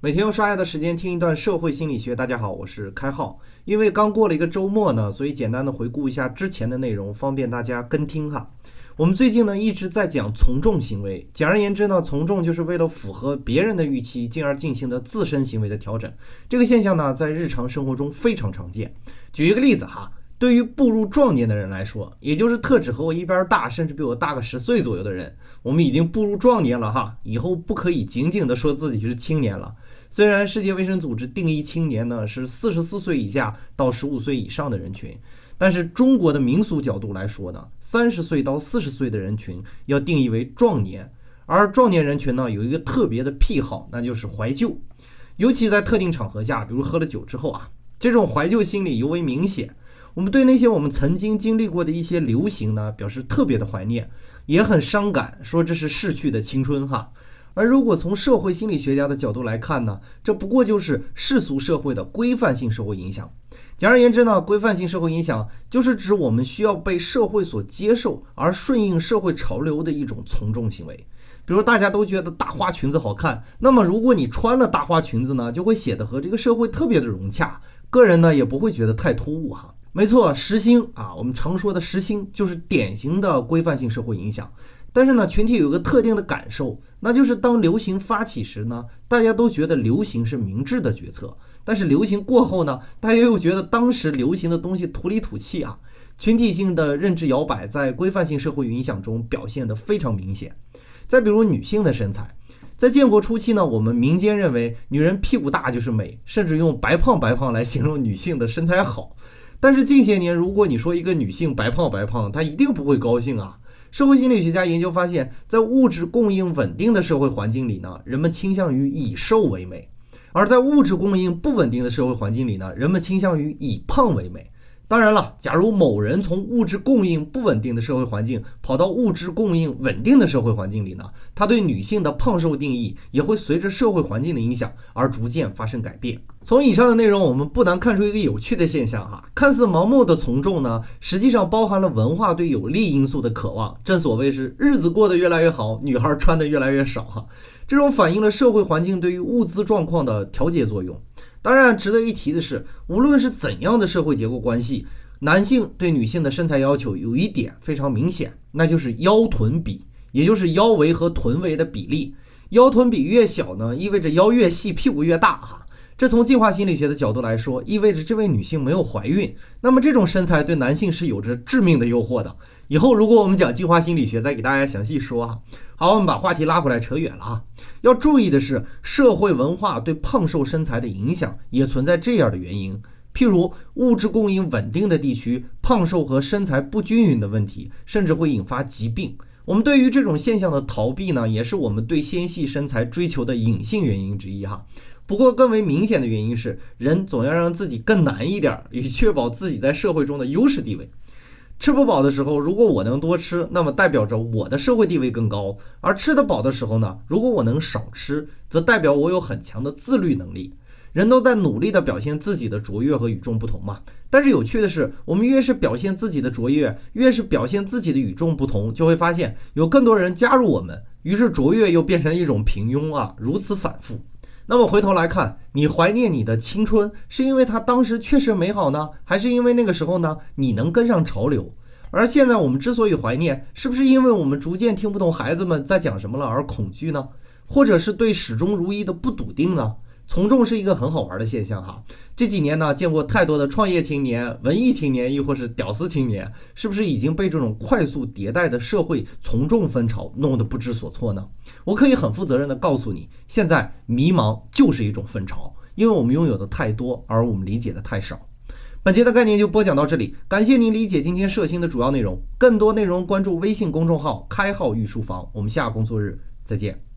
每天用刷牙的时间听一段社会心理学。大家好，我是开浩。因为刚过了一个周末呢，所以简单的回顾一下之前的内容，方便大家跟听哈。我们最近呢一直在讲从众行为，简而言之呢，从众就是为了符合别人的预期，进而进行的自身行为的调整。这个现象呢，在日常生活中非常常见。举一个例子哈。对于步入壮年的人来说，也就是特指和我一边大，甚至比我大个十岁左右的人，我们已经步入壮年了哈。以后不可以仅仅的说自己是青年了。虽然世界卫生组织定义青年呢是四十四岁以下到十五岁以上的人群，但是中国的民俗角度来说呢，三十岁到四十岁的人群要定义为壮年。而壮年人群呢有一个特别的癖好，那就是怀旧，尤其在特定场合下，比如喝了酒之后啊，这种怀旧心理尤为明显。我们对那些我们曾经经历过的一些流行呢，表示特别的怀念，也很伤感，说这是逝去的青春哈。而如果从社会心理学家的角度来看呢，这不过就是世俗社会的规范性社会影响。简而言之呢，规范性社会影响就是指我们需要被社会所接受而顺应社会潮流的一种从众行为。比如大家都觉得大花裙子好看，那么如果你穿了大花裙子呢，就会显得和这个社会特别的融洽，个人呢也不会觉得太突兀哈。没错，时兴啊，我们常说的时兴就是典型的规范性社会影响。但是呢，群体有个特定的感受，那就是当流行发起时呢，大家都觉得流行是明智的决策；但是流行过后呢，大家又觉得当时流行的东西土里土气啊。群体性的认知摇摆在规范性社会影响中表现得非常明显。再比如女性的身材，在建国初期呢，我们民间认为女人屁股大就是美，甚至用白胖白胖来形容女性的身材好。但是近些年，如果你说一个女性白胖白胖，她一定不会高兴啊。社会心理学家研究发现，在物质供应稳定的社会环境里呢，人们倾向于以瘦为美；而在物质供应不稳定的社会环境里呢，人们倾向于以胖为美。当然了，假如某人从物质供应不稳定的社会环境跑到物质供应稳定的社会环境里呢，他对女性的胖瘦定义也会随着社会环境的影响而逐渐发生改变。从以上的内容，我们不难看出一个有趣的现象哈，看似盲目的从众呢，实际上包含了文化对有利因素的渴望。正所谓是日子过得越来越好，女孩穿的越来越少哈，这种反映了社会环境对于物资状况的调节作用。当然，值得一提的是，无论是怎样的社会结构关系，男性对女性的身材要求有一点非常明显，那就是腰臀比，也就是腰围和臀围的比例。腰臀比越小呢，意味着腰越细，屁股越大哈。这从进化心理学的角度来说，意味着这位女性没有怀孕。那么这种身材对男性是有着致命的诱惑的。以后如果我们讲进化心理学，再给大家详细说哈。好，我们把话题拉回来，扯远了啊。要注意的是，社会文化对胖瘦身材的影响也存在这样的原因。譬如物质供应稳定的地区，胖瘦和身材不均匀的问题，甚至会引发疾病。我们对于这种现象的逃避呢，也是我们对纤细身材追求的隐性原因之一哈。不过，更为明显的原因是，人总要让自己更难一点，以确保自己在社会中的优势地位。吃不饱的时候，如果我能多吃，那么代表着我的社会地位更高；而吃得饱的时候呢，如果我能少吃，则代表我有很强的自律能力。人都在努力地表现自己的卓越和与众不同嘛。但是有趣的是，我们越是表现自己的卓越，越是表现自己的与众不同，就会发现有更多人加入我们，于是卓越又变成了一种平庸啊，如此反复。那么回头来看，你怀念你的青春，是因为它当时确实美好呢，还是因为那个时候呢你能跟上潮流？而现在我们之所以怀念，是不是因为我们逐渐听不懂孩子们在讲什么了而恐惧呢？或者是对始终如一的不笃定呢？从众是一个很好玩的现象哈，这几年呢见过太多的创业青年、文艺青年，亦或是屌丝青年，是不是已经被这种快速迭代的社会从众风潮弄得不知所措呢？我可以很负责任的告诉你，现在迷茫就是一种分潮，因为我们拥有的太多，而我们理解的太少。本节的概念就播讲到这里，感谢您理解今天社新的主要内容，更多内容关注微信公众号“开号御书房”，我们下工作日再见。